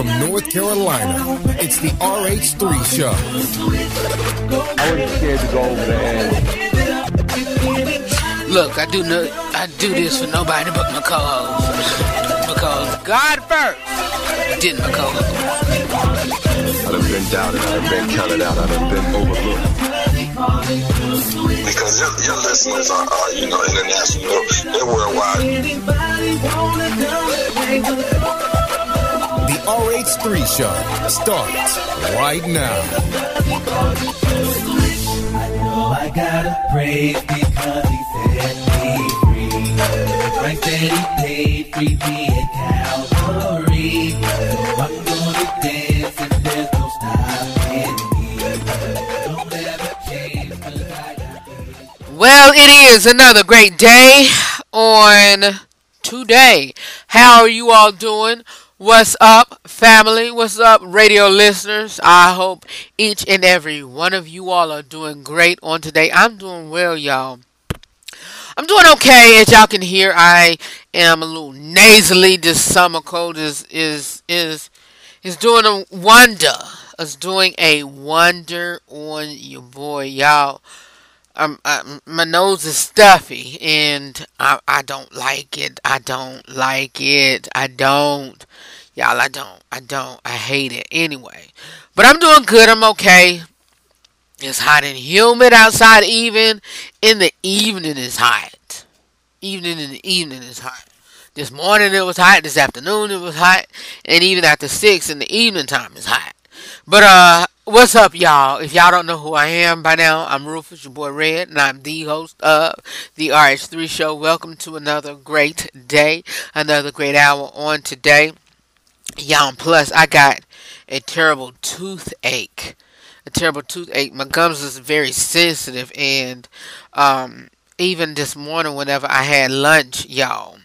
from North Carolina. It's the RH3 Show. I wasn't scared to go over there. Look, I do no, I do this for nobody but my co-host. Because God first, didn't my co-host. I done been doubted, I done been counted out, I done been overlooked. because your, your listeners are, are, you know, international. They're worldwide. The RH3 Show starts right now. I gotta praise because he set me free. Price that he paid, free me at Calvary. So I'm gonna dance and there's no stopping me. Don't ever change 'cause I got Well, it is another great day on today. How are you all doing? What's up, family? What's up, radio listeners? I hope each and every one of you all are doing great on today. I'm doing well, y'all. I'm doing okay, as y'all can hear. I am a little nasally. This summer cold is is is is doing a wonder. It's doing a wonder on your boy, y'all um, uh, my nose is stuffy and I, I don't like it. I don't like it. I don't. Y'all, I don't. I don't. I hate it anyway. But I'm doing good. I'm okay. It's hot and humid outside, even in the evening is hot. Evening in the evening is hot. This morning it was hot. This afternoon it was hot. And even after 6 in the evening time is hot. But uh, what's up, y'all? If y'all don't know who I am by now, I'm Rufus, your boy Red, and I'm the host of the RH3 Show. Welcome to another great day, another great hour on today. Y'all, plus I got a terrible toothache. A terrible toothache. My gums is very sensitive, and um, even this morning, whenever I had lunch, y'all,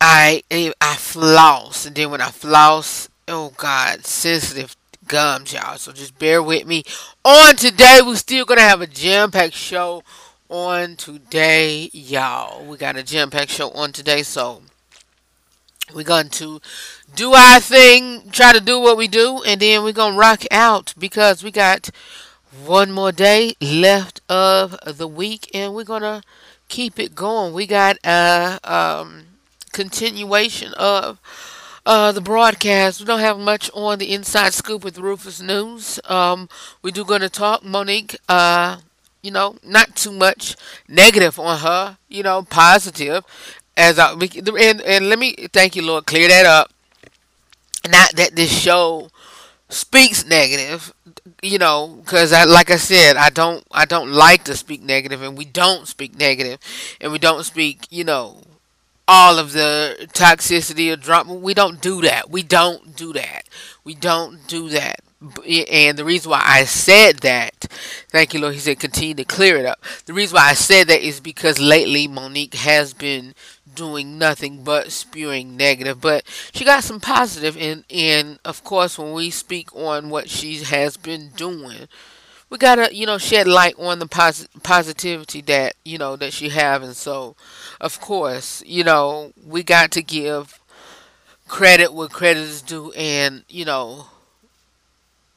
I I floss, and then when I floss, oh God, sensitive gums, y'all. So just bear with me. On today, we're still gonna have a jam-packed show on today, y'all. We got a jam-packed show on today, so we're going to do our thing, try to do what we do, and then we're gonna rock out because we got one more day left of the week, and we're gonna keep it going. We got a um, continuation of uh, the broadcast. We don't have much on the inside scoop with Rufus News. Um, we do going to talk Monique. Uh, you know, not too much negative on her. You know, positive. As I and and let me thank you, Lord, clear that up. Not that this show speaks negative, you know, because I like I said, I don't I don't like to speak negative, and we don't speak negative, and we don't speak, you know, all of the toxicity or drama. We don't do that. We don't do that. We don't do that. And the reason why I said that, thank you, Lord, he said continue to clear it up. The reason why I said that is because lately Monique has been doing nothing but spewing negative, but she got some positive and and of course when we speak on what she has been doing, we gotta you know shed light on the posi- positivity that you know that she have and so of course you know we got to give credit where credit is due and you know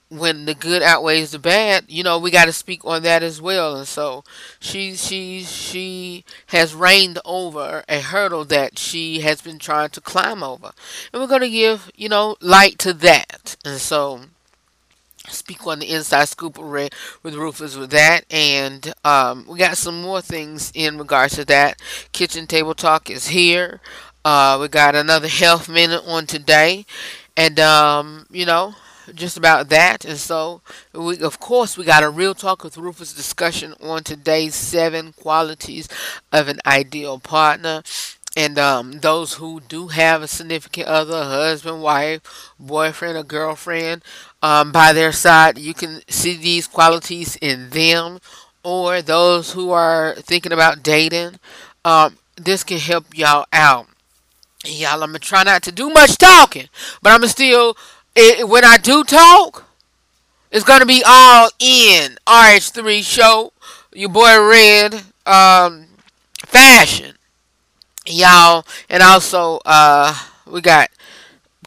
when the good outweighs the bad you know we got to speak on that as well. And so she she she has reigned over a hurdle that she has been trying to climb over. And we're going to give you know light to that. And so speak on the inside scoop with Rufus with that. And um, we got some more things in regards to that. Kitchen Table Talk is here. Uh, we got another health minute on today. And, um, you know, just about that. And so, we, of course, we got a real talk with Rufus discussion on today's seven qualities of an ideal partner. And um, those who do have a significant other, husband, wife, boyfriend, or girlfriend um, by their side, you can see these qualities in them. Or those who are thinking about dating, um, this can help y'all out. Y'all, I'm gonna try not to do much talking, but I'm gonna still, it, when I do talk, it's gonna be all in RH3 show. Your boy Red, um, fashion y'all and also uh we got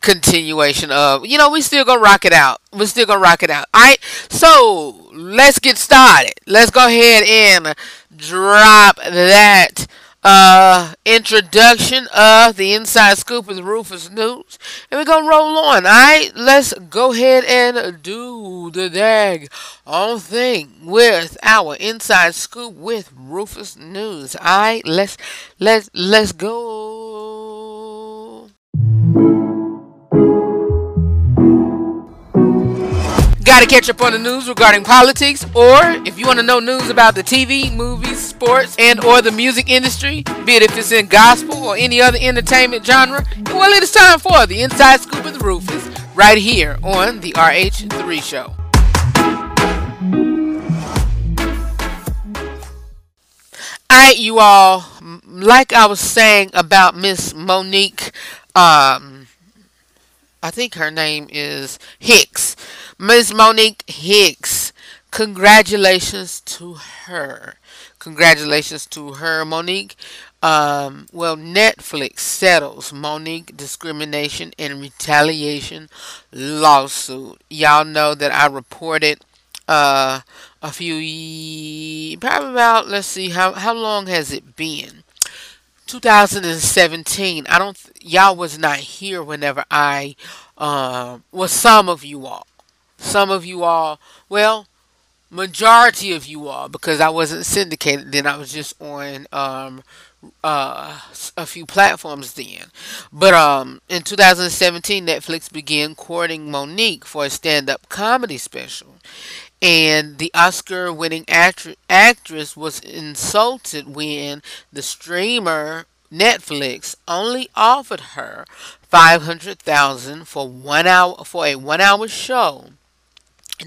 continuation of you know we still gonna rock it out. We're still gonna rock it out. All right? So let's get started. Let's go ahead and drop that uh introduction of the inside scoop the rufus news. And we're gonna roll on. All right? Let's go ahead and do the dag on thing with our inside scoop with rufus news. All right? Let's let's let's go Got to catch up on the news regarding politics, or if you want to know news about the TV, movies, sports, and or the music industry, be it if it's in gospel or any other entertainment genre, well, it is time for the Inside Scoop of the Rufus, right here on the RH3 Show. Alright, you all, like I was saying about Miss Monique, um, I think her name is Hicks. Miss Monique Hicks. Congratulations to her. Congratulations to her, Monique. Um, well, Netflix settles Monique discrimination and retaliation lawsuit. Y'all know that I reported uh, a few, probably about, let's see, how, how long has it been? 2017. I don't. Y'all was not here whenever I. Uh, well, some of you all. Some of you all. Well, majority of you all, because I wasn't syndicated then. I was just on um, uh, a few platforms then. But um, in 2017, Netflix began courting Monique for a stand-up comedy special and the Oscar winning actr- actress was insulted when the streamer Netflix only offered her 500,000 for 1 hour for a 1 hour show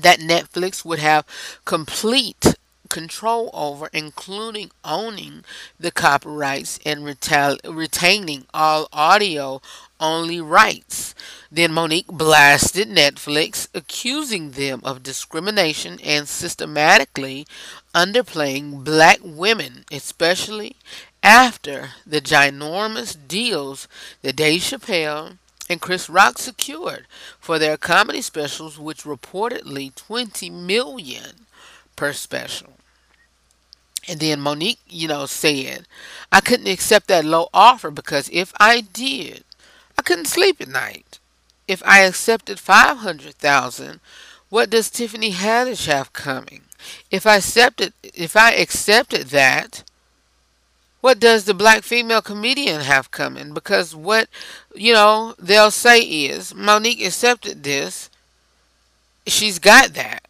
that Netflix would have complete control over, including owning the copyrights and retaining all audio only rights. Then Monique blasted Netflix, accusing them of discrimination and systematically underplaying black women, especially after the ginormous deals that Dave Chappelle and Chris Rock secured for their comedy specials, which reportedly 20 million per special. And then Monique, you know, said, I couldn't accept that low offer because if I did, I couldn't sleep at night. If I accepted 500,000, what does Tiffany Haddish have coming? If I accepted if I accepted that, what does the black female comedian have coming? Because what you know they'll say is Monique accepted this. She's got that.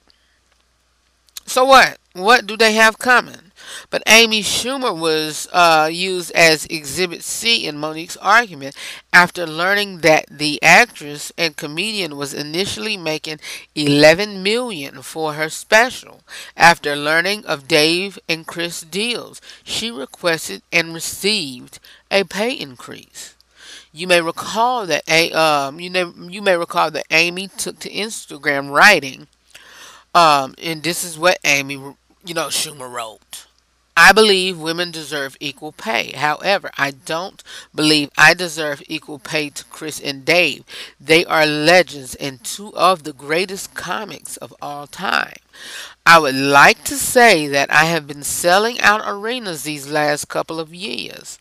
So what? What do they have coming? But Amy Schumer was uh, used as Exhibit C in Monique's argument after learning that the actress and comedian was initially making 11 million for her special. After learning of Dave and Chris deals, she requested and received a pay increase. You may recall that a um you you may recall that Amy took to Instagram writing um and this is what Amy you know Schumer wrote. I believe women deserve equal pay. However, I don't believe I deserve equal pay to Chris and Dave. They are legends and two of the greatest comics of all time. I would like to say that I have been selling out arenas these last couple of years.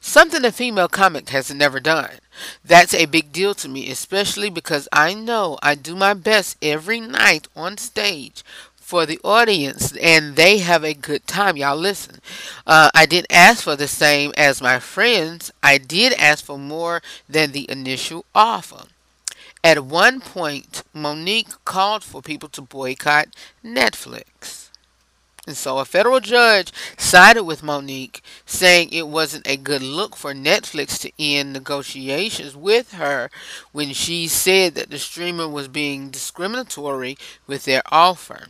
Something a female comic has never done. That's a big deal to me, especially because I know I do my best every night on stage for the audience and they have a good time. Y'all listen. Uh, I didn't ask for the same as my friends. I did ask for more than the initial offer. At one point, Monique called for people to boycott Netflix. And so a federal judge sided with Monique, saying it wasn't a good look for Netflix to end negotiations with her when she said that the streamer was being discriminatory with their offer.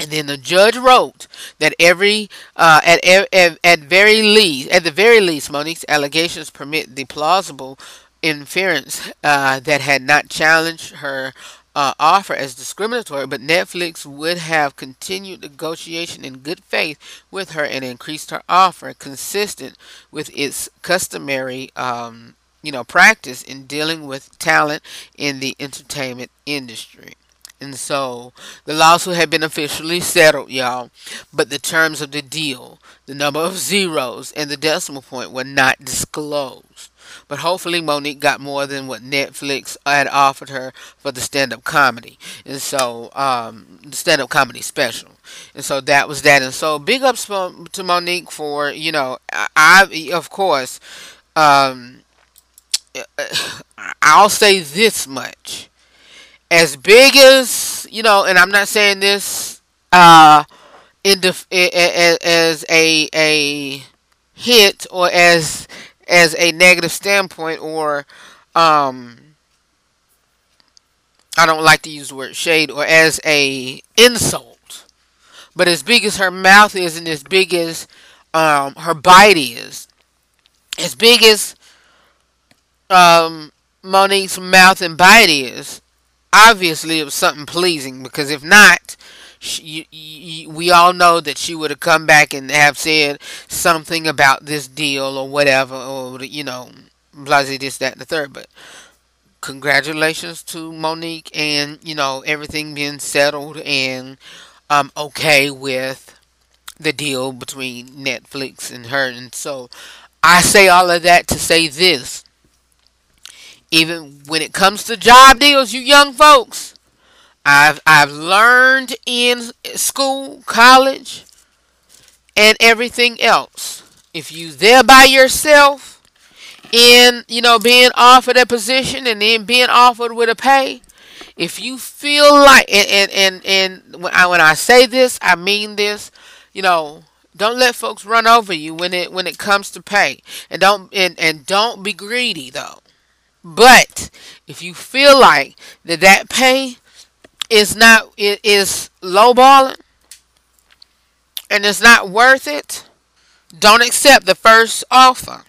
And then the judge wrote that every uh, at, at at very least at the very least Monique's allegations permit the plausible inference uh, that had not challenged her uh, offer as discriminatory, but Netflix would have continued negotiation in good faith with her and increased her offer consistent with its customary um, you know, practice in dealing with talent in the entertainment industry. And so the lawsuit had been officially settled, y'all, but the terms of the deal, the number of zeros, and the decimal point were not disclosed. But hopefully, Monique got more than what Netflix had offered her for the stand up comedy. And so, um, the stand up comedy special. And so that was that. And so, big ups to Monique for, you know, I, I of course, um, I'll say this much. As big as, you know, and I'm not saying this uh, in def- as a, a hit or as as a negative standpoint or um I don't like to use the word shade or as a insult. But as big as her mouth is and as big as um, her bite is, as big as um, Monique's mouth and bite is, obviously it was something pleasing because if not, she, you, you, we all know that she would have come back and have said something about this deal or whatever, or you know, blah, this, that, and the third. But congratulations to Monique and you know everything being settled and um okay with the deal between Netflix and her. And so I say all of that to say this. Even when it comes to job deals, you young folks, I've I've learned in school, college, and everything else. If you there by yourself, in you know being offered a position and then being offered with a pay, if you feel like and and and, and when I when I say this, I mean this. You know, don't let folks run over you when it when it comes to pay, and don't and and don't be greedy though. But if you feel like that that pay is not it is lowballing and it's not worth it, don't accept the first offer.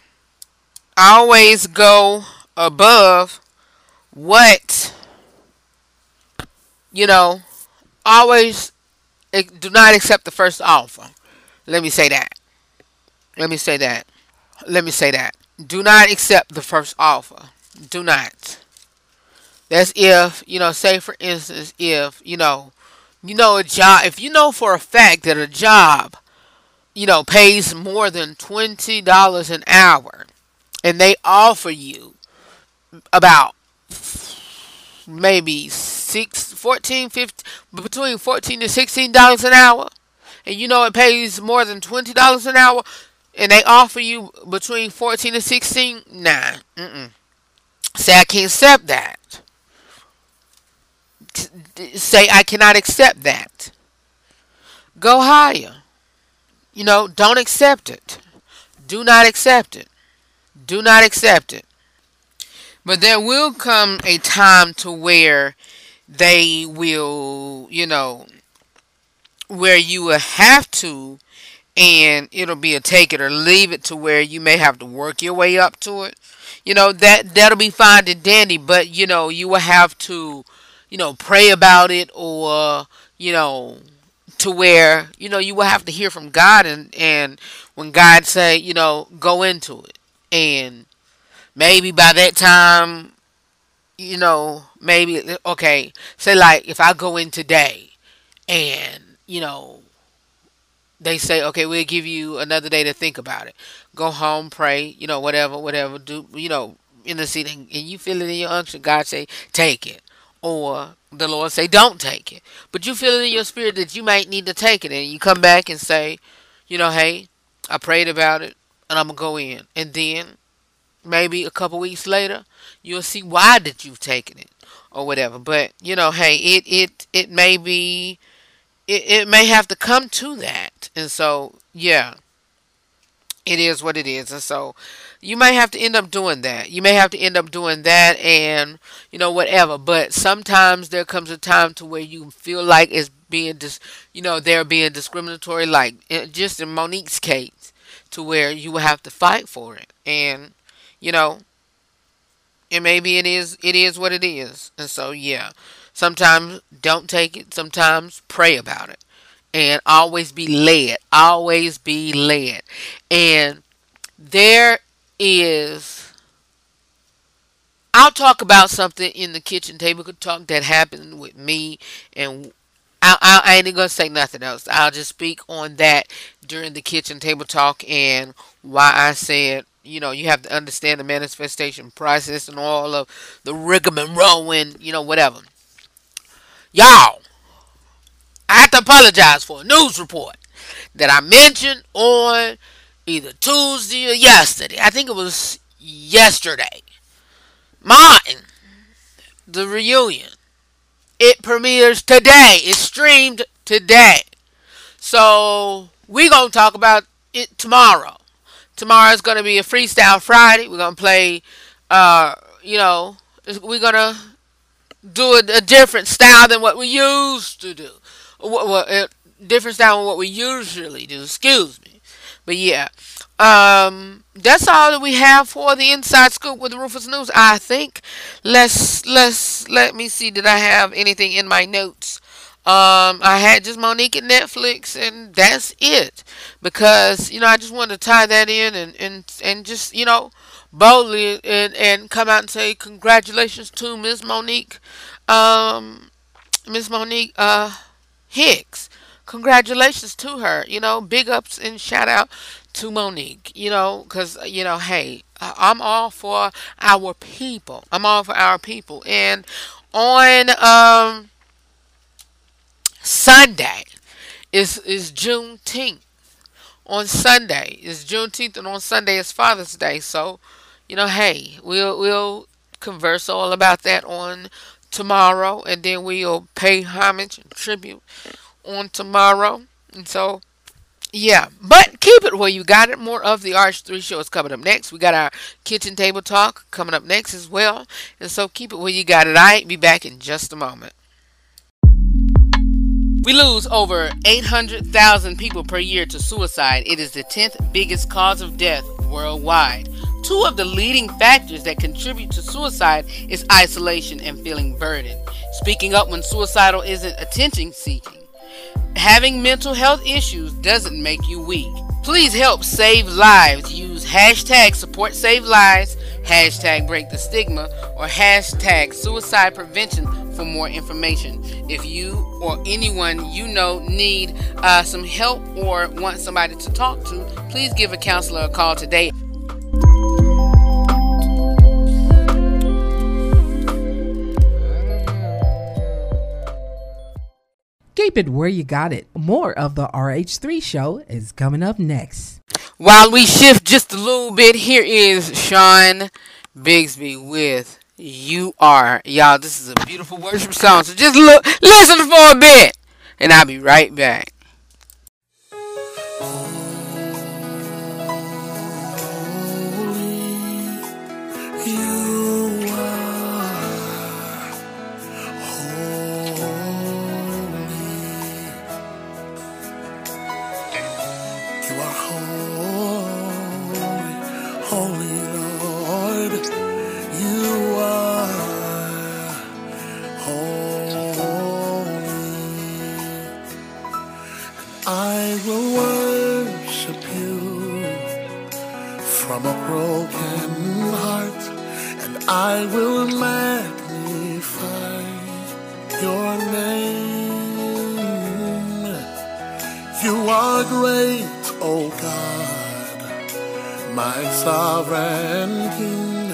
Always go above what you know. Always do not accept the first offer. Let me say that. Let me say that. Let me say that. Do not accept the first offer. Do not. That's if, you know, say for instance, if, you know, you know a job, if you know for a fact that a job, you know, pays more than $20 an hour and they offer you about maybe six, 14, 15, between 14 to 16 dollars an hour, and you know it pays more than 20 dollars an hour, and they offer you between 14 to 16, nah, mm-mm. Say I can't accept that say I cannot accept that. Go higher. You know, don't accept it. Do not accept it. Do not accept it. But there will come a time to where they will, you know, where you will have to and it'll be a take it or leave it to where you may have to work your way up to it. You know, that that'll be fine and dandy, but you know, you will have to you know, pray about it or, you know, to where, you know, you will have to hear from God and, and when God say, you know, go into it. And maybe by that time, you know, maybe, okay, say like if I go in today and, you know, they say, okay, we'll give you another day to think about it. Go home, pray, you know, whatever, whatever, do, you know, in the seat and you feel it in your unction, God say, take it or the Lord say don't take it. But you feel it in your spirit that you might need to take it and you come back and say, you know, hey, I prayed about it and I'm gonna go in. And then maybe a couple weeks later you'll see why that you've taken it or whatever. But you know, hey, it it it may be it, it may have to come to that. And so yeah. It is what it is. And so you may have to end up doing that. You may have to end up doing that and, you know, whatever. But sometimes there comes a time to where you feel like it's being, dis- you know, they're being discriminatory, like just in Monique's case, to where you will have to fight for it. And, you know, and maybe it is, it is what it is. And so, yeah, sometimes don't take it. Sometimes pray about it and always be led. Always be led. And there is I'll talk about something in the kitchen table talk that happened with me, and I, I, ain't gonna say nothing else. I'll just speak on that during the kitchen table talk and why I said, you know, you have to understand the manifestation process and all of the rigmarole and you know whatever. Y'all, I have to apologize for a news report that I mentioned on either Tuesday or yesterday. I think it was yesterday. Martin, the reunion. It premieres today. It's streamed today. So we're gonna talk about it tomorrow. Tomorrow is gonna be a freestyle Friday. We're gonna play uh you know we're gonna do a, a different style than what we used to do. What, a different style than what we usually do. Excuse me. But yeah, um, that's all that we have for the inside scoop with Rufus News. I think. Let's let's let me see. Did I have anything in my notes? Um, I had just Monique and Netflix, and that's it. Because you know, I just wanted to tie that in and and and just you know boldly and and come out and say congratulations to Miss Monique, um, Miss Monique uh Hicks. Congratulations to her. You know, big ups and shout out to Monique, you know, because, you know, hey, I'm all for our people. I'm all for our people. And on um, Sunday is, is Juneteenth. On Sunday is Juneteenth, and on Sunday is Father's Day. So, you know, hey, we'll we'll converse all about that on tomorrow, and then we'll pay homage and tribute on tomorrow. And so, yeah, but keep it where you got it. More of the RH3 show is coming up next. We got our kitchen table talk coming up next as well. And so keep it where you got it. I be back in just a moment. We lose over 800,000 people per year to suicide. It is the 10th biggest cause of death worldwide. Two of the leading factors that contribute to suicide is isolation and feeling burdened. Speaking up when suicidal isn't attention seeking Having mental health issues doesn't make you weak. Please help save lives. Use hashtag support save lives, hashtag break the stigma, or hashtag suicide prevention for more information. If you or anyone you know need uh, some help or want somebody to talk to, please give a counselor a call today. Keep it where you got it. More of the RH3 show is coming up next. While we shift just a little bit, here is Sean Bigsby with You Are. Y'all, this is a beautiful worship song. So just look, listen for a bit, and I'll be right back. I will magnify your name. You are great, O oh God, my sovereign King,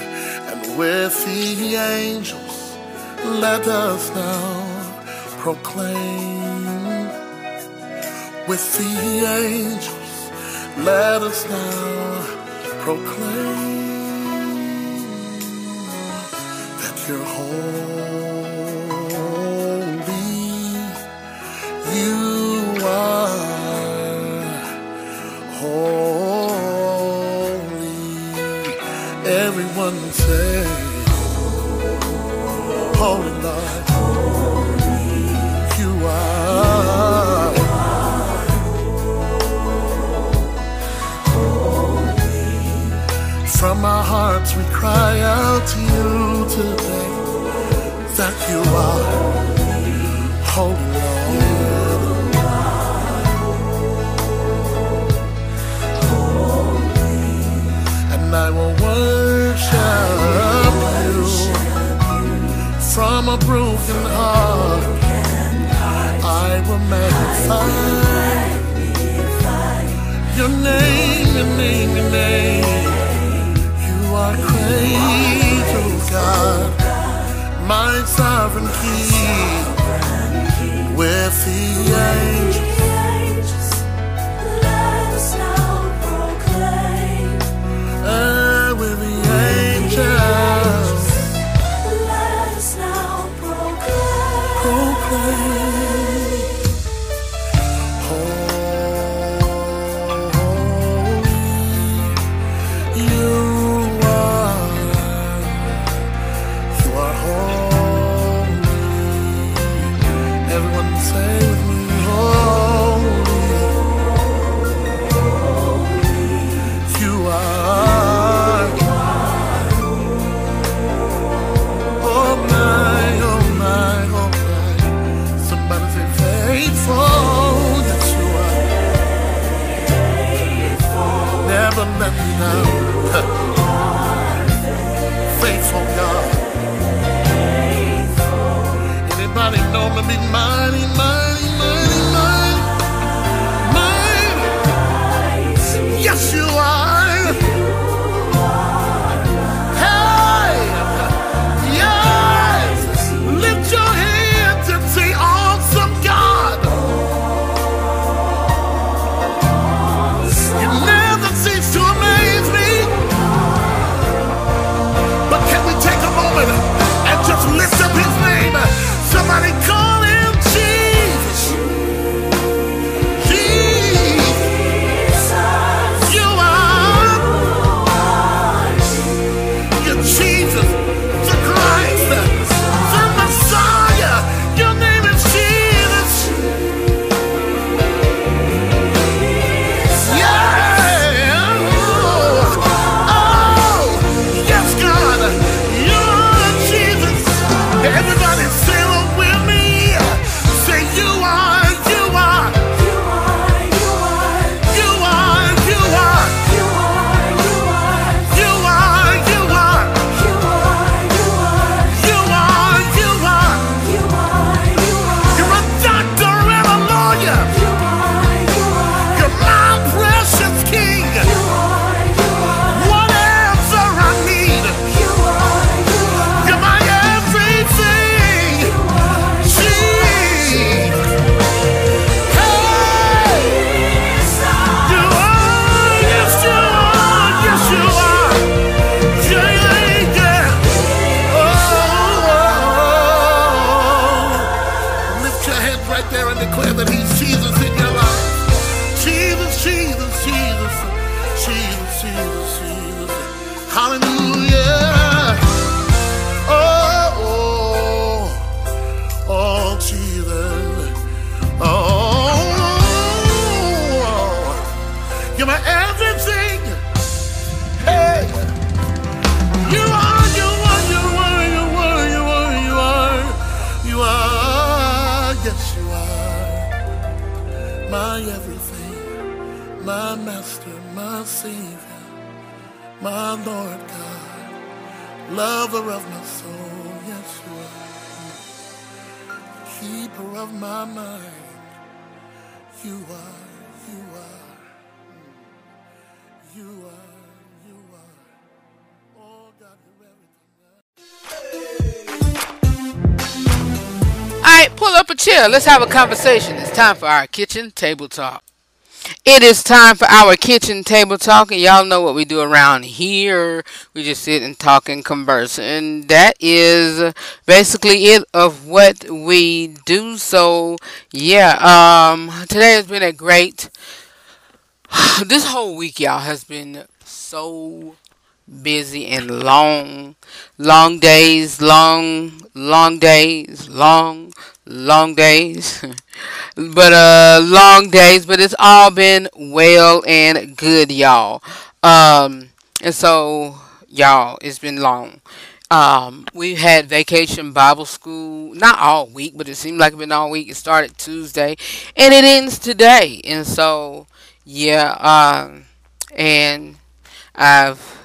and with the angels, let us now proclaim. With the angels, let us now proclaim. Cry out to you today that you are. Holy Lord. And I will worship you. from a broken heart. I will magnify your name, your name, your name. I crave, oh God, my sovereign King, where fear Faithful God. Anybody know me? Mighty, mighty. Let's have a conversation. It's time for our kitchen table talk. It is time for our kitchen table talk, and y'all know what we do around here. We just sit and talk and converse, and that is basically it of what we do. So, yeah, um, today has been a great. This whole week, y'all, has been so busy and long, long days, long, long days, long, long days. but uh long days but it's all been well and good y'all um and so y'all it's been long um we had vacation bible school not all week but it seemed like it's been all week it started tuesday and it ends today and so yeah um and i've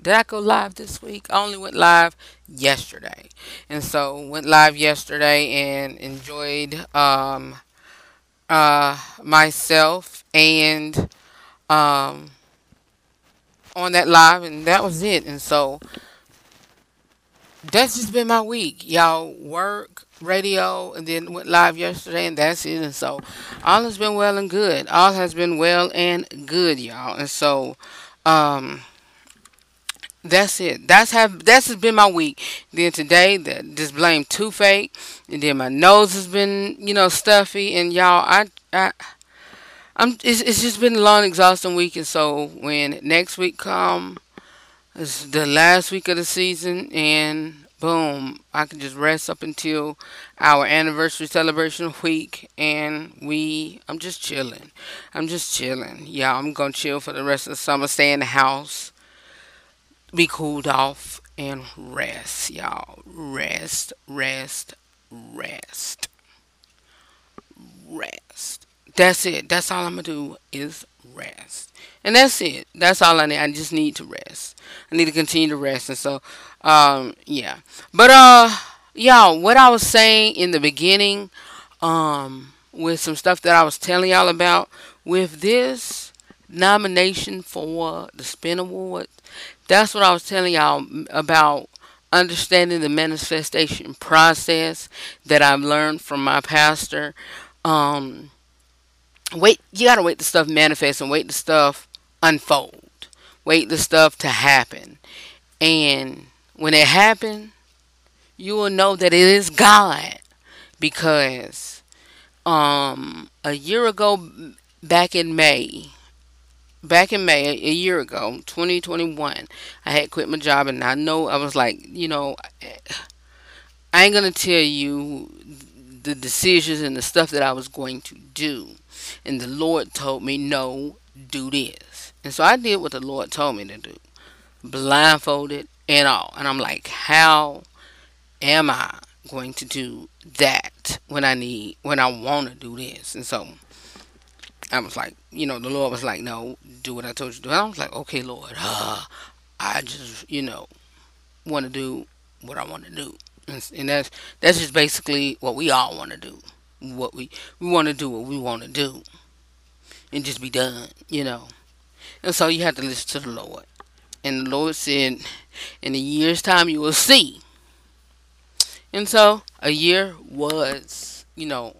did I go live this week? I only went live yesterday. And so went live yesterday and enjoyed um uh myself and um on that live and that was it. And so that's just been my week. Y'all work, radio, and then went live yesterday, and that's it. And so all has been well and good. All has been well and good, y'all. And so, um, that's it. That's have that's been my week. Then today, that just blame toothache, and then my nose has been you know stuffy, and y'all, I I. I'm, it's, it's just been a long, exhausting week, and so when next week come, it's the last week of the season, and boom, I can just rest up until our anniversary celebration week, and we, I'm just chilling. I'm just chilling. Yeah, I'm gonna chill for the rest of the summer, stay in the house, be cooled off, and rest, y'all. Rest, rest, rest, rest. That's it. That's all I'm gonna do is rest. And that's it. That's all I need. I just need to rest. I need to continue to rest. And so, um, yeah. But uh, y'all, what I was saying in the beginning, um, with some stuff that I was telling y'all about with this nomination for the Spin Award, that's what I was telling y'all about understanding the manifestation process that I've learned from my pastor. Um, wait, you gotta wait the stuff manifest and wait the stuff unfold. Wait the stuff to happen. And when it happens, you will know that it is God. Because um a year ago back in May, back in May, a year ago, 2021, I had quit my job and I know I was like, you know, I ain't to tell you the decisions and the stuff that I was going to do. And the Lord told me, no, do this. And so I did what the Lord told me to do, blindfolded and all. And I'm like, how am I going to do that when I need, when I want to do this? And so I was like, you know, the Lord was like, no, do what I told you to do. I was like, okay, Lord, uh, I just, you know, want to do what I want to do. And, and that's that's just basically what we all want to do. What we we want to do what we want to do, and just be done, you know. And so you have to listen to the Lord. And the Lord said, in a year's time you will see. And so a year was, you know,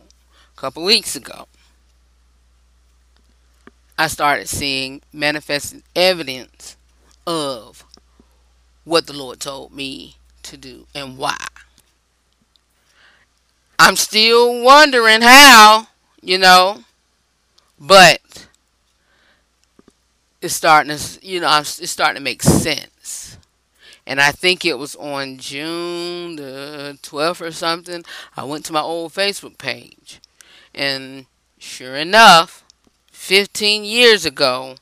a couple weeks ago. I started seeing manifesting evidence of what the Lord told me to do and why. I'm still wondering how, you know, but it's starting to, you know, it's starting to make sense. And I think it was on June the 12th or something. I went to my old Facebook page. And sure enough, 15 years ago,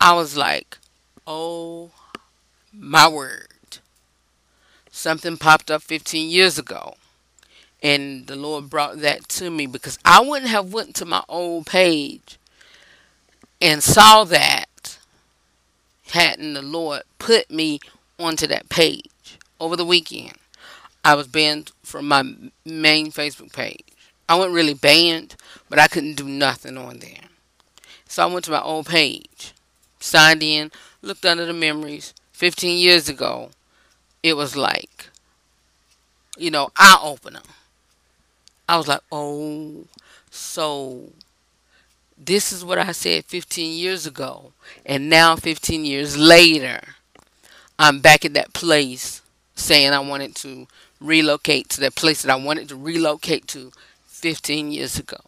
I was like, oh my word. Something popped up 15 years ago. And the Lord brought that to me because I wouldn't have went to my old page and saw that hadn't the Lord put me onto that page over the weekend. I was banned from my main Facebook page. I wasn't really banned, but I couldn't do nothing on there. So I went to my old page, signed in, looked under the memories. 15 years ago, it was like, you know, eye opener. I was like, oh, so this is what I said 15 years ago. And now, 15 years later, I'm back at that place saying I wanted to relocate to that place that I wanted to relocate to 15 years ago.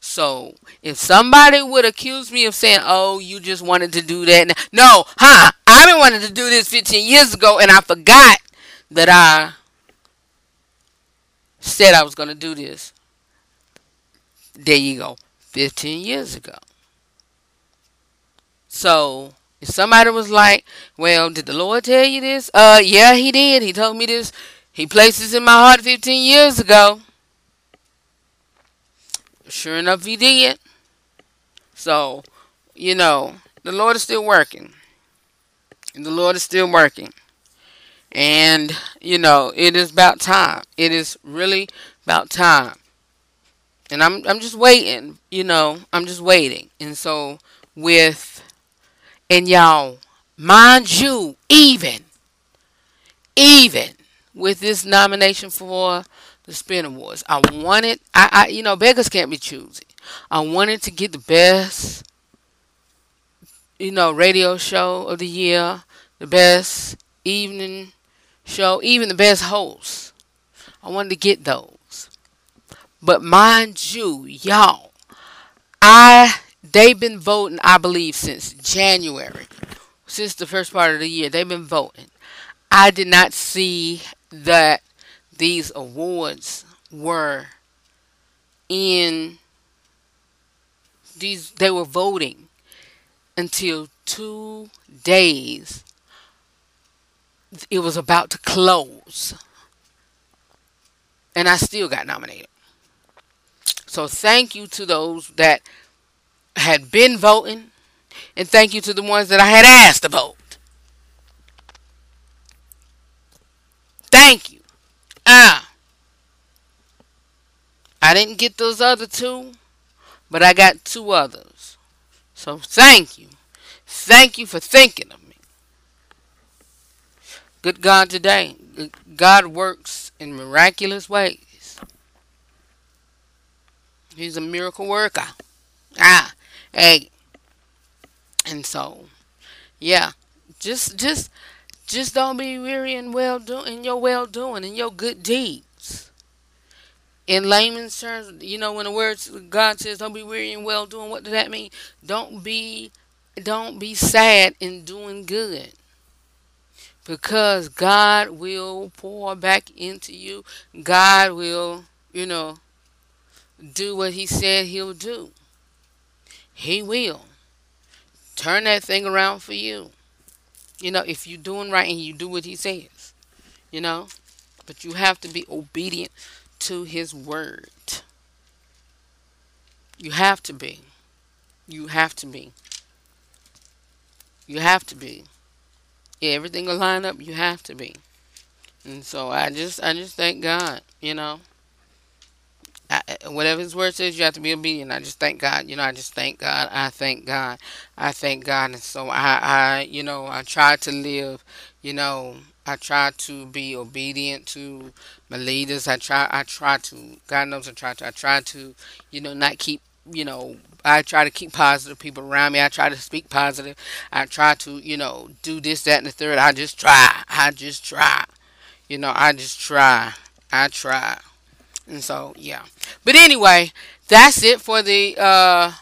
So if somebody would accuse me of saying, "Oh, you just wanted to do that," no, huh? I've been wanting to do this 15 years ago, and I forgot that I said I was going to do this. There you go, 15 years ago. So if somebody was like, "Well, did the Lord tell you this?" Uh, yeah, He did. He told me this. He placed this in my heart 15 years ago. Sure enough, he did. So, you know, the Lord is still working. The Lord is still working. And, you know, it is about time. It is really about time. And I'm I'm just waiting, you know, I'm just waiting. And so with and y'all, mind you, even even with this nomination for the Spin Awards, I wanted I, I you know, beggars can't be choosy. I wanted to get the best you know, radio show of the year, the best evening show, even the best host. I wanted to get those. But mind you, y'all, I they've been voting, I believe, since January. Since the first part of the year. They've been voting. I did not see that these awards were in these they were voting until two days it was about to close and i still got nominated so thank you to those that had been voting, and thank you to the ones that I had asked to vote. Thank you. Ah. I didn't get those other two, but I got two others. So thank you. Thank you for thinking of me. Good God today. God works in miraculous ways. He's a miracle worker. Ah, hey. And so, yeah, just just just don't be weary in well doing in your well doing in your good deeds. In layman's terms, you know when the words God says don't be weary in well doing, what does that mean? Don't be don't be sad in doing good. Because God will pour back into you. God will, you know, do what he said he'll do. He will. Turn that thing around for you. You know, if you're doing right and you do what he says. You know? But you have to be obedient to his word. You have to be. You have to be. You have to be. Yeah, everything will line up. You have to be. And so I just, I just thank God, you know. Whatever his word says, you have to be obedient. I just thank God. You know, I just thank God. I thank God. I thank God. And so I, I, you know, I try to live, you know, I try to be obedient to my leaders. I try, I try to, God knows I try to, I try to, you know, not keep, you know, I try to keep positive people around me. I try to speak positive. I try to, you know, do this, that, and the third. I just try. I just try. You know, I just try. I try. And so, yeah. But anyway, that's it for the uh,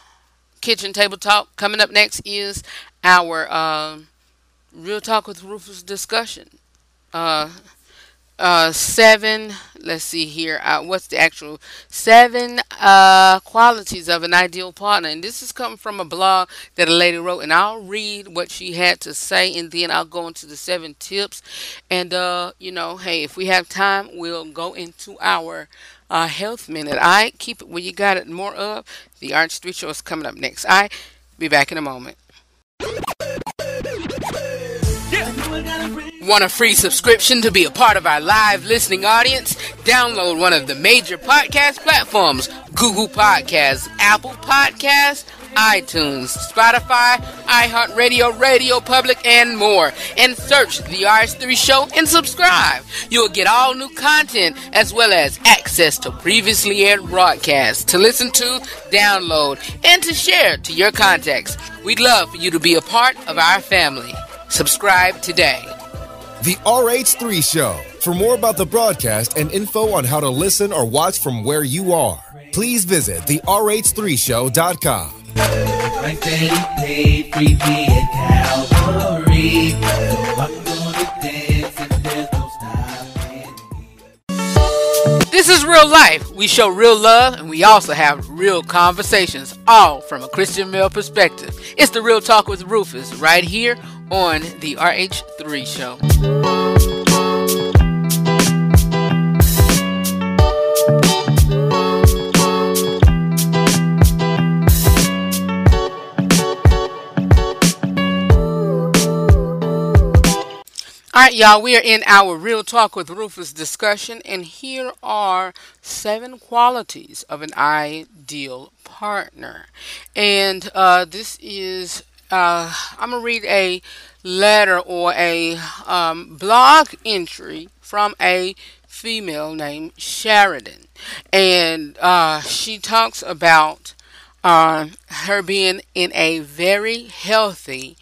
kitchen table talk. Coming up next is our um, Real Talk with Rufus discussion. Uh, uh, seven, let's see here, uh, what's the actual, seven uh, qualities of an ideal partner. And this is coming from a blog that a lady wrote, and I'll read what she had to say, and then I'll go into the seven tips. And, uh, you know, hey, if we have time, we'll go into our uh, health minute. I keep it where you got it more of. The RH3 show is coming up next. I be back in a moment. Want a free subscription to be a part of our live listening audience? Download one of the major podcast platforms Google Podcasts, Apple Podcasts, iTunes, Spotify, iHeartRadio, Radio Public, and more. And search The RH3 Show and subscribe. You'll get all new content as well as access to previously aired broadcasts to listen to, download, and to share to your contacts. We'd love for you to be a part of our family. Subscribe today. The RH3 Show. For more about the broadcast and info on how to listen or watch from where you are, please visit the RH3Show.com. Like that free me at Calvary. I'm gonna dance and there's no stopping. This is real life. We show real love and we also have real conversations, all from a Christian male perspective. It's the Real Talk with Rufus right here on the RH3 Show. All right, y'all, we are in our Real Talk with Rufus discussion, and here are seven qualities of an ideal partner. And uh, this is, uh, I'm to read a letter or a um, blog entry from a female named Sheridan. And uh, she talks about uh, her being in a very healthy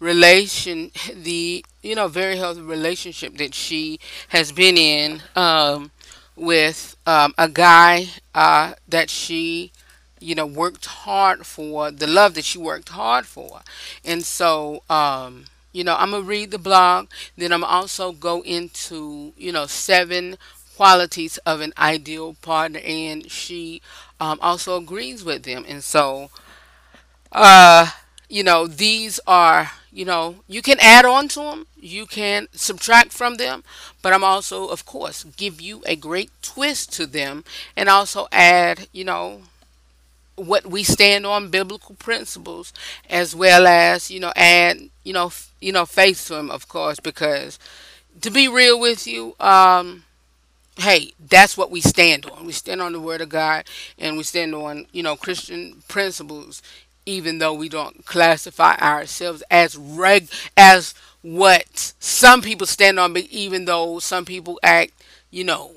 relation the you know very healthy relationship that she has been in um, with um, a guy uh, that she you know worked hard for the love that you worked hard for. And so um, you know i'm gonna read the blog then i'm also go into you know seven qualities of an ideal partner and she um, also agrees with them. And so uh you know these are you know you can add on to them you can subtract from them but i'm also of course give you a great twist to them and also add you know what we stand on biblical principles as well as you know add you know you know faith to them of course because to be real with you um hey, that's what we stand on. We stand on the word of God and we stand on, you know, Christian principles, even though we don't classify ourselves as reg as what some people stand on, but even though some people act, you know,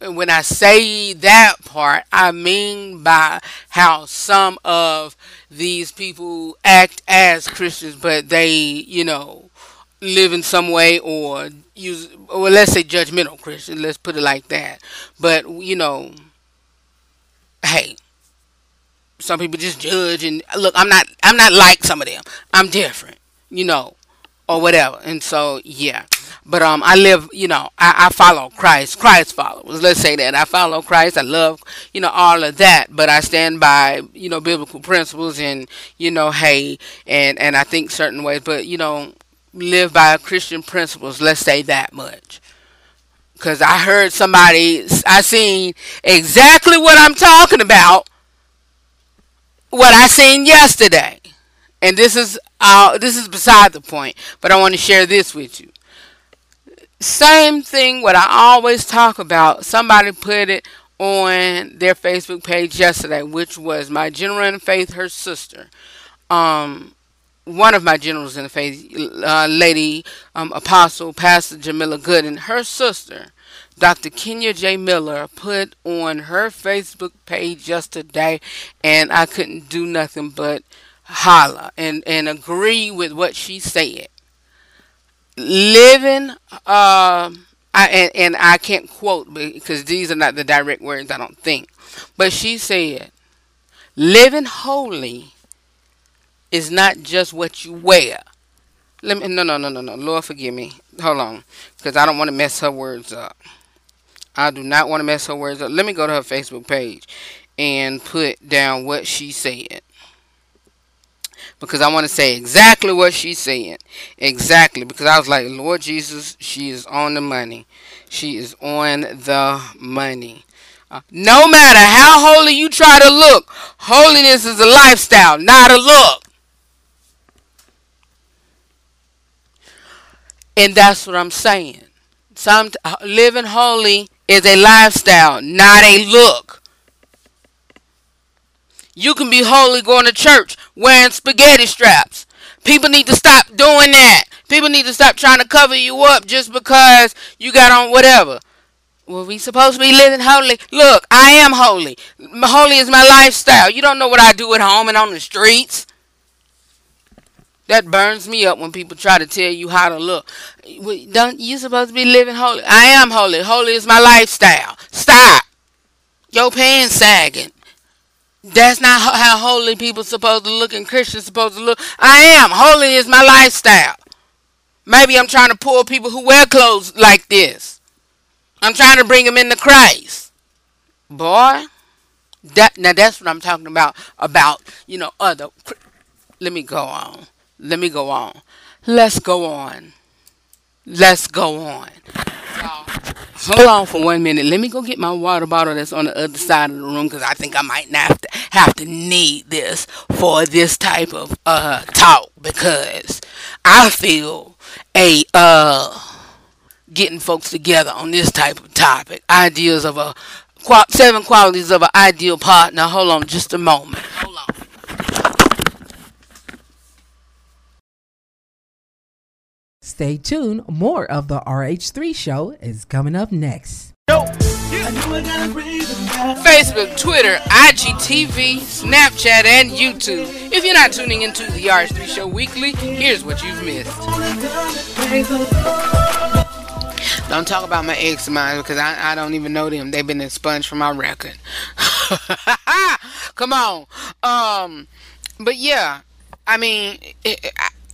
when I say that part, I mean by how some of these people act as Christians, but they, you know, live in some way or use, or let's say judgmental Christians, let's put it like that. But, you know, hey, some people just judge and look, I'm not, I'm not like some of them. I'm different, you know, or whatever. And so, yeah. But um, I live, you know, I, I follow Christ, Christ followers. Let's say that I follow Christ. I love, you know, all of that. But I stand by, you know, biblical principles and, you know, hey, and and I think certain ways. But you know, live by Christian principles. Let's say that much. Cause I heard somebody, I seen exactly what I'm talking about. What I seen yesterday, and this is uh, this is beside the point. But I want to share this with you. Same thing. What I always talk about. Somebody put it on their Facebook page yesterday, which was my general in faith, her sister. Um, one of my generals in the faith, uh, Lady um, Apostle Pastor Jamila Good, and her sister, Dr. Kenya J. Miller, put on her Facebook page yesterday, and I couldn't do nothing but holler and, and agree with what she said. Living, uh, I, and, and I can't quote because these are not the direct words, I don't think, but she said, living holy is not just what you wear. Let me no no no no no. Lord forgive me. Hold on, because I don't want to mess her words up. I do not want to mess her words up. Let me go to her Facebook page and put down what she said. Because I want to say exactly what she's saying. Exactly. Because I was like, Lord Jesus, she is on the money. She is on the money. Uh, no matter how holy you try to look, holiness is a lifestyle, not a look. And that's what I'm saying. Some living holy is a lifestyle, not a look. You can be holy going to church wearing spaghetti straps. People need to stop doing that. People need to stop trying to cover you up just because you got on whatever. Well, we supposed to be living holy. Look, I am holy. Holy is my lifestyle. You don't know what I do at home and on the streets. That burns me up when people try to tell you how to look. Don't you supposed to be living holy? I am holy. Holy is my lifestyle. Stop. Your pants sagging. That's not how holy people supposed to look and Christians supposed to look. I am. Holy is my lifestyle. Maybe I'm trying to pull people who wear clothes like this. I'm trying to bring them into Christ. Boy, that now that's what I'm talking about about, you know, other let me go on. Let me go on. Let's go on. Let's go on. hold on for one minute. Let me go get my water bottle that's on the other side of the room because I think I might have to have to need this for this type of uh talk because I feel a uh getting folks together on this type of topic. Ideas of a seven qualities of an ideal partner. Hold on just a moment. Hold on. Stay tuned. More of the RH3 show is coming up next. Facebook, Twitter, IGTV, Snapchat, and YouTube. If you're not tuning into the RH3 show weekly, here's what you've missed. Don't talk about my ex of mine because I, I don't even know them. They've been expunged from my record. Come on. Um, but yeah, I mean, it,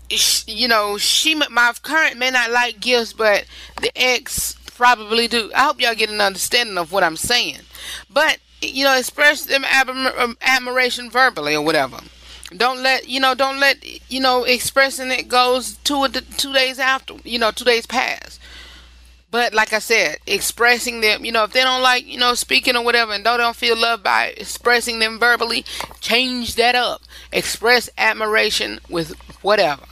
it, I, sh- you know, she my current may not like gifts, but the ex probably do. I hope y'all get an understanding of what I'm saying. But you know, express them um, admiration verbally or whatever. Don't let you know. Don't let you know. Expressing it goes two two days after. You know, two days pass. But like I said, expressing them, you know, if they don't like, you know, speaking or whatever, and they don't feel loved by expressing them verbally, change that up. Express admiration with whatever.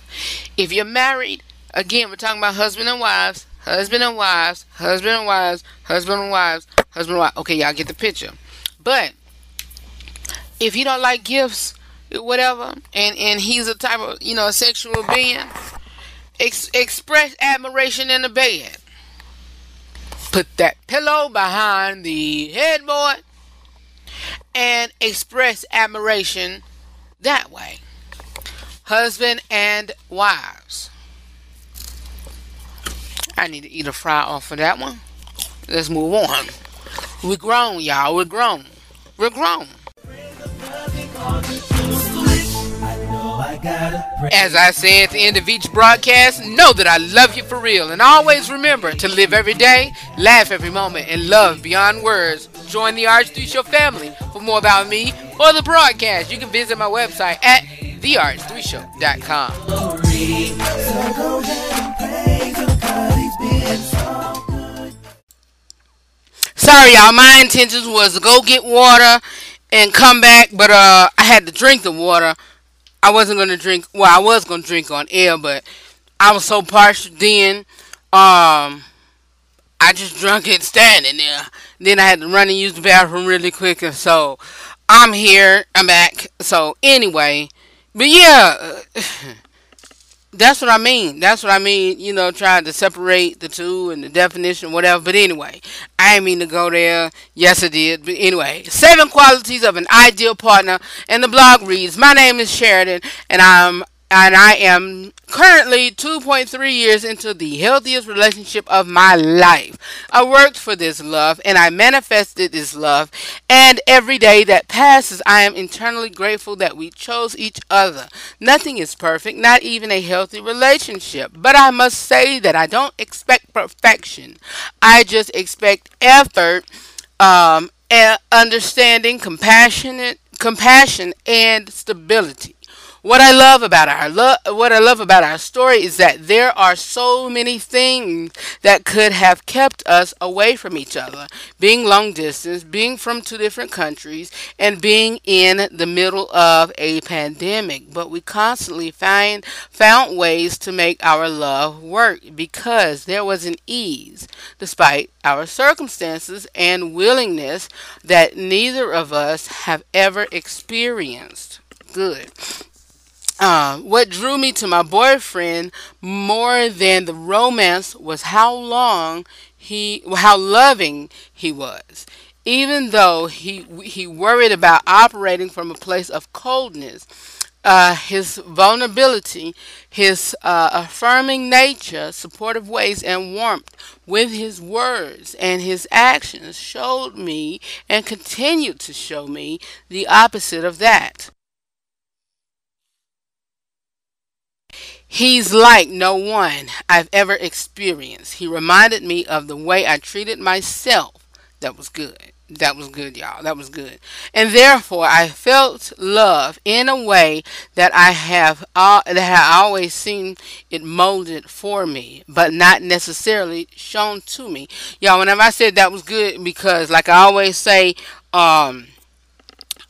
If you're married, again, we're talking about husband and wives, husband and wives, husband and wives, husband and wives, husband and wives. Okay, y'all get the picture. But if you don't like gifts, whatever, and and he's a type of, you know, sexual being, ex- express admiration in the bed. Put that pillow behind the headboard and express admiration that way. Husband and wives. I need to eat a fry off of that one. Let's move on. We're grown, y'all. We're grown. We're grown. As I say at the end of each broadcast, know that I love you for real. And always remember to live every day, laugh every moment, and love beyond words. Join the RH3 Show family. For more about me or the broadcast, you can visit my website at therh3show.com. Sorry, y'all. My intentions was to go get water and come back, but uh, I had to drink the water. I wasn't gonna drink. Well, I was gonna drink on air, but I was so parched then. Um, I just drunk it standing there. Then I had to run and use the bathroom really quick, and so I'm here. I'm back. So anyway, but yeah, uh, that's what I mean. That's what I mean. You know, trying to separate the two and the definition, whatever. But anyway, I didn't mean to go there. Yes, I did. But anyway, seven qualities of an ideal partner. And the blog reads: My name is Sheridan, and I'm and I am currently 2.3 years into the healthiest relationship of my life. I worked for this love and I manifested this love, and every day that passes, I am internally grateful that we chose each other. Nothing is perfect, not even a healthy relationship, but I must say that I don't expect perfection. I just expect effort, um, and understanding, compassionate, compassion, and stability. What I love about our lo- what I love about our story is that there are so many things that could have kept us away from each other. Being long distance, being from two different countries, and being in the middle of a pandemic. But we constantly find found ways to make our love work because there was an ease, despite our circumstances and willingness that neither of us have ever experienced. Good. Uh, what drew me to my boyfriend more than the romance was how long he, how loving he was. Even though he he worried about operating from a place of coldness, uh, his vulnerability, his uh, affirming nature, supportive ways, and warmth with his words and his actions showed me and continued to show me the opposite of that. He's like no one I've ever experienced. He reminded me of the way I treated myself. That was good. That was good, y'all. That was good. And therefore, I felt love in a way that I have uh, that I always seen it molded for me, but not necessarily shown to me. Y'all, whenever I said that was good, because like I always say, um,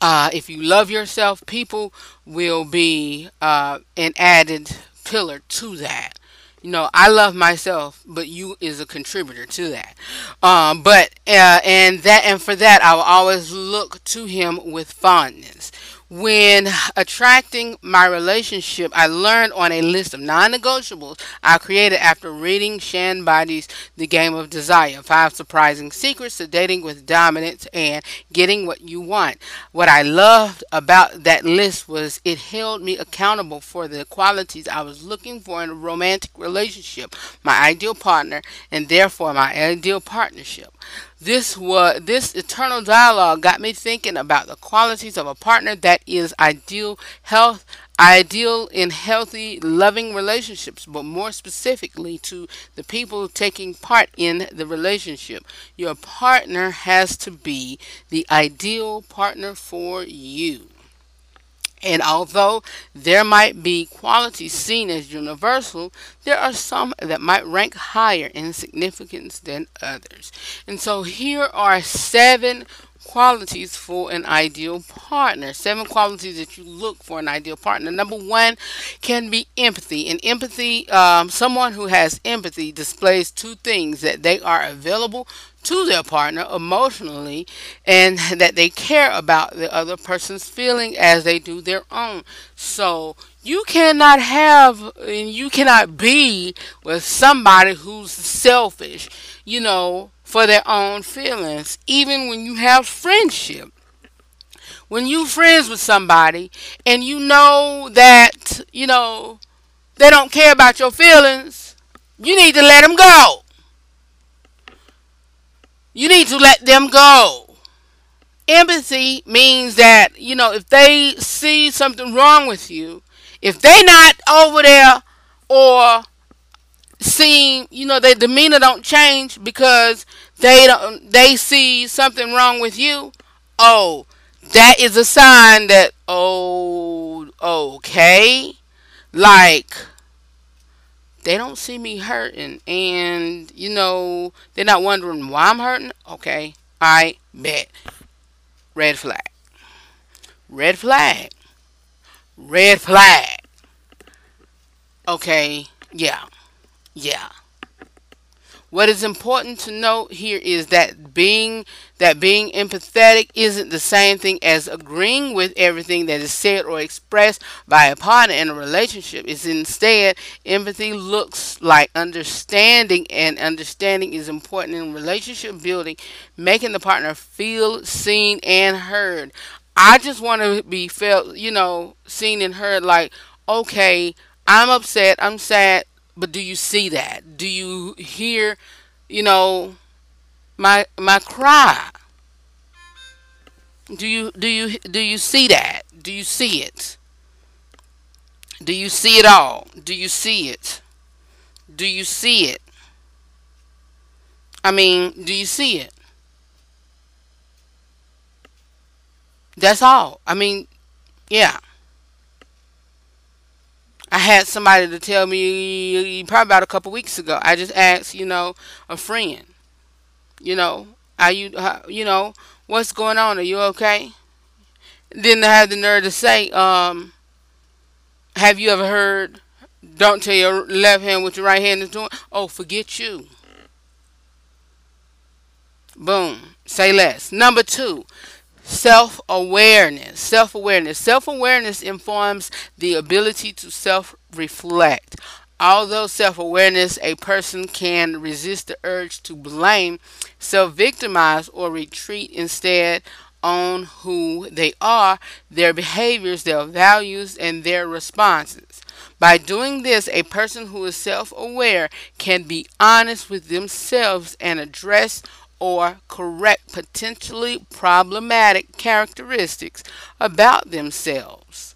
uh, if you love yourself, people will be uh, an added pillar to that. You know, I love myself, but you is a contributor to that. Um, but uh, and that and for that, I will always look to him with fondness. When attracting my relationship, I learned on a list of non-negotiables I created after reading Shan Boodram's The Game of Desire: Five Surprising Secrets to Dating with Dominance and Getting What You Want. What I loved about that list was it held me accountable for the qualities I was looking for in a romantic relationship, my ideal partner, and therefore my ideal partnership. This was this eternal dialogue got me thinking about the qualities of a partner that is ideal health ideal in healthy loving relationships but more specifically to the people taking part in the relationship. Your partner has to be the ideal partner for you and although there might be qualities seen as universal, there are some that might rank higher in significance than others. And so here are seven qualities for an ideal partner. Seven qualities that you look for an ideal partner. Number one can be empathy. And empathy, um, someone who has empathy displays two things that they are available to their partner emotionally and that they care about the other person's feeling as they do their own. So you cannot have and you cannot be with somebody who's selfish, you know, for their own feelings, even when you have friendship. When you friends with somebody and you know that, you know, they don't care about your feelings, you need to let them go. You need to let them go. Empathy means that, you know, if they see something wrong with you, if they not over there or seeing, you know, their demeanor don't change because they don't they see something wrong with you, oh, that is a sign that oh okay. Like they don't see me hurting and you know they're not wondering why i'm hurting. Okay i bet. Red flag. Red flag. Red flag. Okay yeah yeah what is important to note here is that being that being empathetic isn't the same thing as agreeing with everything that is said or expressed by a partner in a relationship. It's instead empathy looks like understanding and understanding is important in relationship building, making the partner feel seen and heard. I just want to be felt, you know, seen and heard like, okay, I'm upset, I'm sad, but do you see that? Do you hear, you know, my my cry? Do you do you do you see that? Do you see it? Do you see it all? Do you see it? Do you see it? I mean, do you see it? That's all. I mean, yeah. I had somebody to tell me probably about a couple weeks ago. I just asked, you know, a friend, you know, are you, you know, what's going on? Are you okay? Then I had the nerve to say, um, have you ever heard, don't tell your left hand what your right hand is doing? Oh, forget you. Boom. Say less. Number two, self awareness. Self awareness. Self awareness informs the ability to self reflect. Although self awareness, a person can resist the urge to blame, self victimize, or retreat instead on who they are, their behaviors, their values, and their responses. By doing this, a person who is self aware can be honest with themselves and address or correct potentially problematic characteristics about themselves.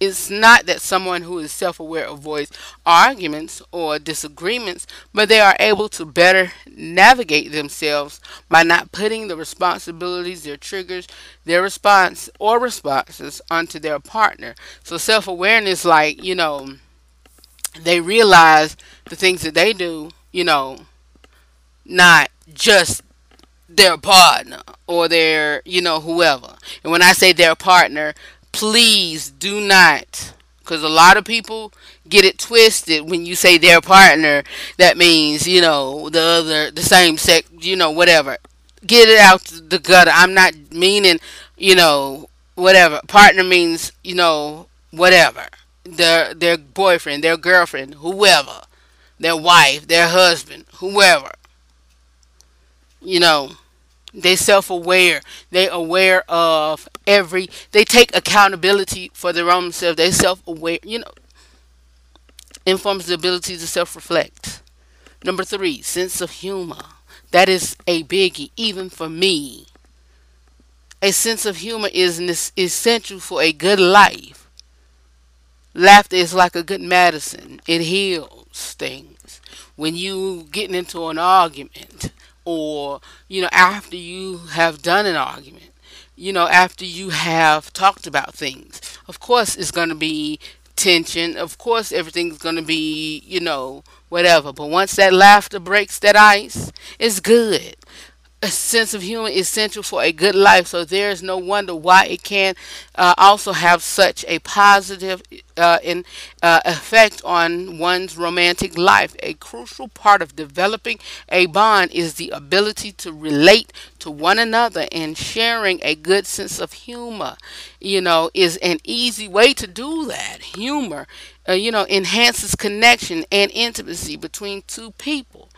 It's not that someone who is self aware avoids arguments or disagreements, but they are able to better navigate themselves by not putting the responsibilities, their triggers, their response, or responses onto their partner. So, self awareness, like, you know, they realize the things that they do, you know, not just their partner or their, you know, whoever. And when I say their partner, please do not Because a lot of people get it twisted when you say their partner. That means you know the other, the same sex, you know, whatever. Get it out the gutter. I'm not meaning, you know, whatever. Partner means you know whatever. Their their boyfriend, their girlfriend, whoever, their wife, their husband, whoever. You know, they self-aware. They aware of every. They take accountability for their own self. They self-aware. You know, informs the ability to self-reflect. Number three, sense of humor. That is a biggie, even for me. A sense of humor is essential for a good life. Laughter is like a good medicine. It heals things. When you getting into an argument, or you know after you have done an argument you know after you have talked about things of course it's going to be tension of course everything's going to be you know whatever but once that laughter breaks that ice it's good a sense of humor is essential for a good life, so there is no wonder why it can uh, also have such a positive uh, in, uh, effect on one's romantic life. A crucial part of developing a bond is the ability to relate to one another and sharing a good sense of humor. You know, is an easy way to do that. Humor, uh, you know, enhances connection and intimacy between two people.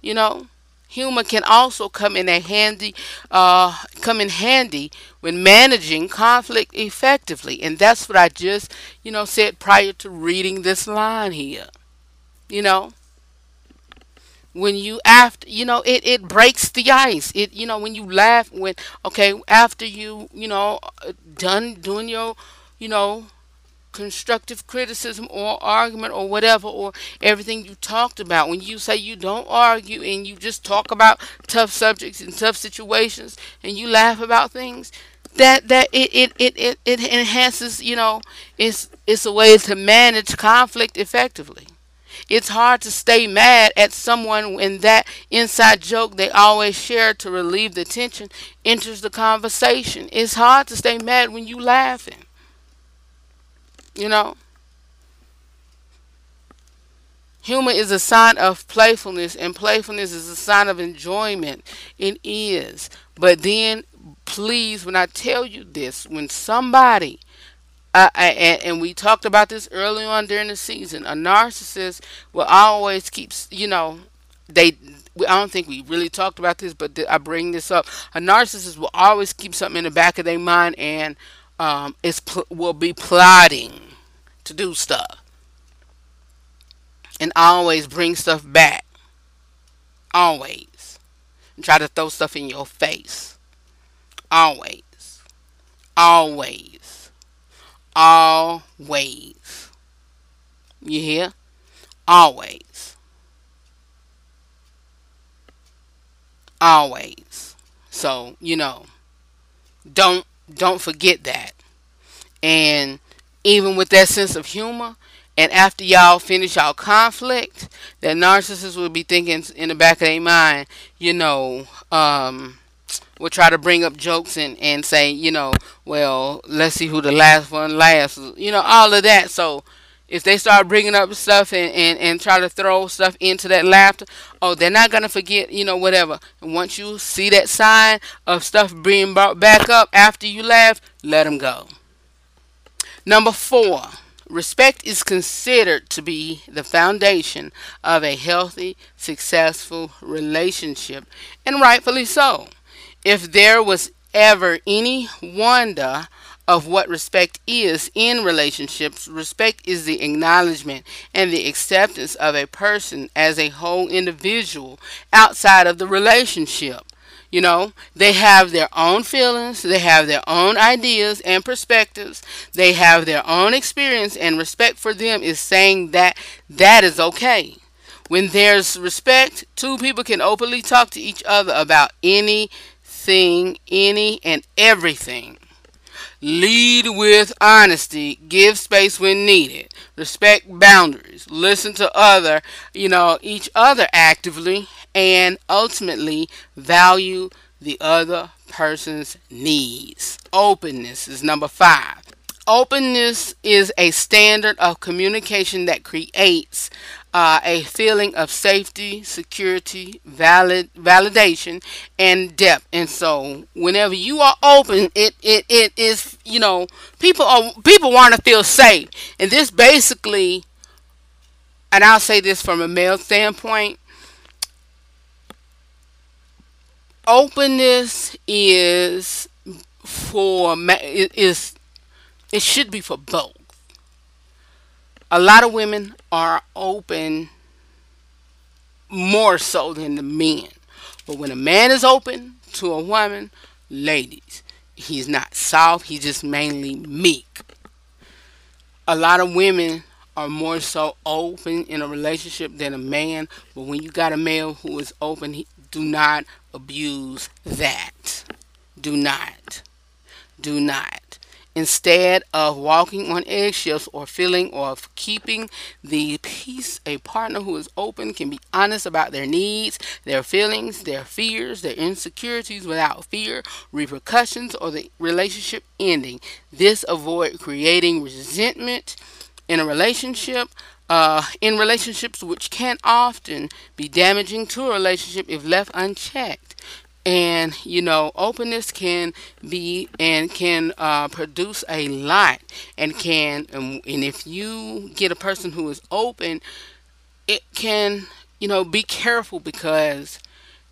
You know Humor can also come in a handy, uh, come in handy when managing conflict effectively, and that's what I just, you know, said prior to reading this line here. You know, when you after, you know, it it breaks the ice. It, you know, when you laugh, when okay, after you, you know, done doing your, you know, constructive criticism or argument or whatever or everything you talked about when you say you don't argue and you just talk about tough subjects and tough situations and you laugh about things that that it it, it, it, it enhances you know it's it's a way to manage conflict effectively it's hard to stay mad at someone when that inside joke they always share to relieve the tension enters the conversation. It's hard to stay mad when you laughing. You know? Humor is a sign of playfulness, and playfulness is a sign of enjoyment. It is. But then, please, when I tell you this, when somebody, uh, and, and we talked about this early on during the season, a narcissist will always keep, you know, they I don't think we really talked about this, but I bring this up. A narcissist will always keep something in the back of their mind and um, is pl- will be plotting to do stuff. And always bring stuff back. Always. And try to throw stuff in your face. Always. Always. Always. You hear? Always. Always. So you know don't don't forget that. And even with that sense of humor, and after y'all finish y'all conflict, that narcissist will be thinking in the back of their mind, you know, um, will try to bring up jokes and, and say, you know, well, let's see who the last one lasts. You know, all of that. So if they start bringing up stuff and, and, and try to throw stuff into that laughter, oh, they're not going to forget, you know, whatever. And once you see that sign of stuff being brought back up after you laugh, let them go. Number four, respect is considered to be the foundation of a healthy, successful relationship, and rightfully so. If there was ever any wonder of what respect is in relationships. Respect is the acknowledgement and the acceptance of a person as a whole individual outside of the relationship. You know, they have their own feelings, they have their own ideas and perspectives, they have their own experience, and respect for them is saying that that is okay. When there's respect, two people can openly talk to each other about anything, any, and everything Lead with honesty. Give space when needed. Respect boundaries. Listen to other, you know, each other actively and ultimately value the other person's needs. Openness is number 5. openness is a standard of communication that creates uh, a feeling of safety, security, valid validation, and depth. And so, whenever you are open, it it, it is you know people are people want to feel safe, and this basically, and I'll say this from a male standpoint. Openness is for is it should be for both a lot of women are open more so than the men. But when a man is open to a woman, ladies, he's not soft, he's just mainly meek. A lot of women are more so open in a relationship than a man, but when you got a male who is open, he, do not abuse that. Do not. Do not instead of walking on eggshells or feeling or keeping the peace a partner who is open can be honest about their needs their feelings their fears their insecurities without fear repercussions or the relationship ending. This avoid creating resentment in a relationship uh, in relationships which can often be damaging to a relationship if left unchecked and you know openness can be and can uh, produce a lot and can um, and if you get a person who is open it can you know be careful because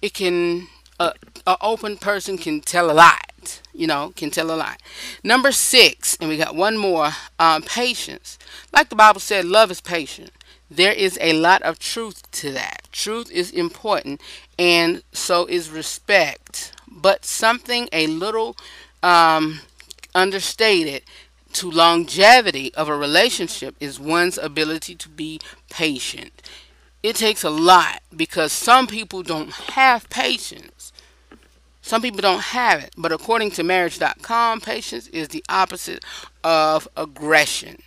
it can uh, an open person can tell a lot you know can tell a lot. Number six and we got one more um, patience. Like the bible said love is patient there is a lot of truth to that. Truth is important, and so is respect. But something a little um, understated to longevity of a relationship is one's ability to be patient. It takes a lot because some people don't have patience. Some people don't have it. But according to marriage.com, patience is the opposite of aggression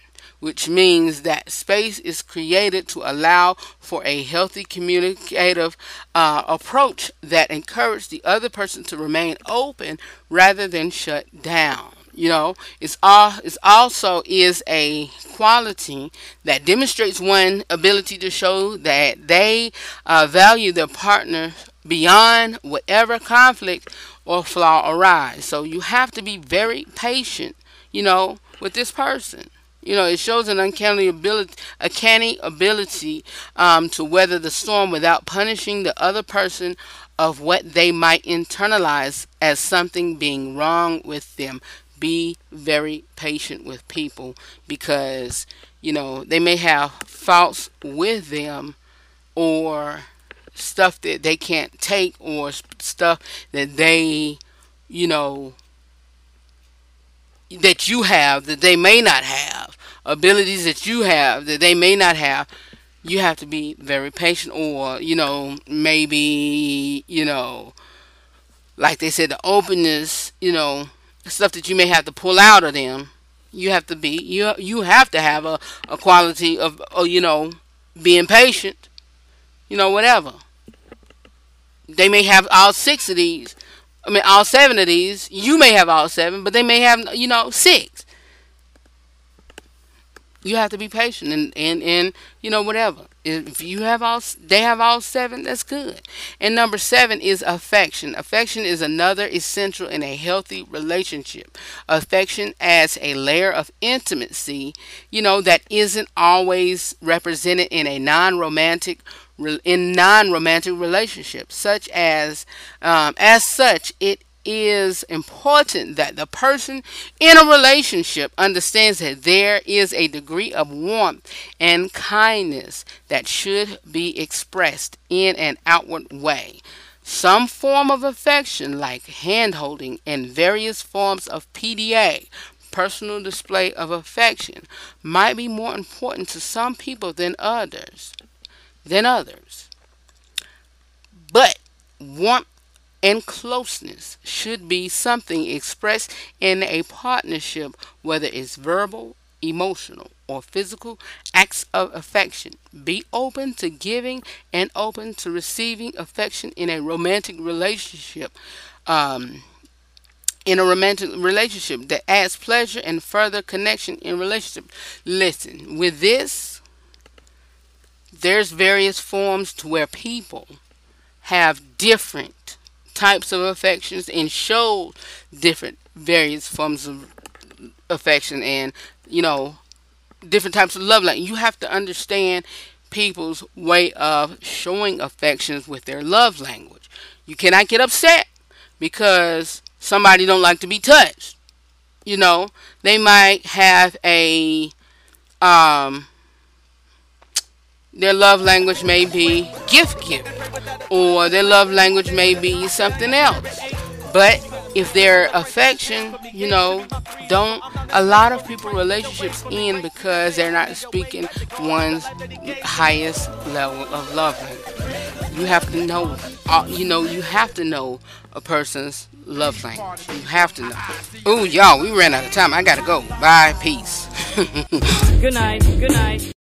which means that space is created to allow for a healthy communicative uh, approach that encourages the other person to remain open rather than shut down. You know it's all it's also is a quality that demonstrates one ability to show that they uh, value their partner beyond whatever conflict or flaw arise. So you have to be very patient you know with this person you know, it shows an uncanny ability, a canny ability um, to weather the storm without punishing the other person of what they might internalize as something being wrong with them. Be very patient with people because, you know, they may have faults with them or stuff that they can't take or stuff that they, you know, that you have that they may not have, abilities that you have that they may not have, you have to be very patient or, you know, maybe, you know, like they said, the openness, you know, stuff that you may have to pull out of them. You have to be you you have to have a, a quality of, oh, you know, being patient. You know, whatever. They may have all six of these, I mean, all seven of these. You may have all seven, but they may have, you know, six. You have to be patient and, and, and you know, whatever. If you have all, they have all seven, that's good. And number seven is affection. Affection is another essential in a healthy relationship. Affection adds a layer of intimacy, you know, that isn't always represented in a non romantic in non-romantic relationships such as um, as such it is important that the person in a relationship understands that there is a degree of warmth and kindness that should be expressed in an outward way some form of affection like handholding and various forms of PDA personal display of affection might be more important to some people than others than others. But warmth and closeness should be something expressed in a partnership, whether it's verbal, emotional, or physical acts of affection. Be open to giving and open to receiving affection in a romantic relationship. Um, in a romantic relationship that adds pleasure and further connection in relationship. Listen, with this, there's various forms to where people have different types of affections and show different various forms of affection and you know different types of love language. You have to understand people's way of showing affections with their love language. You cannot get upset because somebody don't like to be touched. You know, they might have a um their love language may be gift giving or their love language may be something else. But if their affection, you know, don't a lot of people relationships end because they're not speaking one's highest level of love language. You have to know, uh, you know, you have to know a person's love language. You have to know. Oh, y'all, we ran out of time. I gotta go. Bye. Peace. Good night. Good night.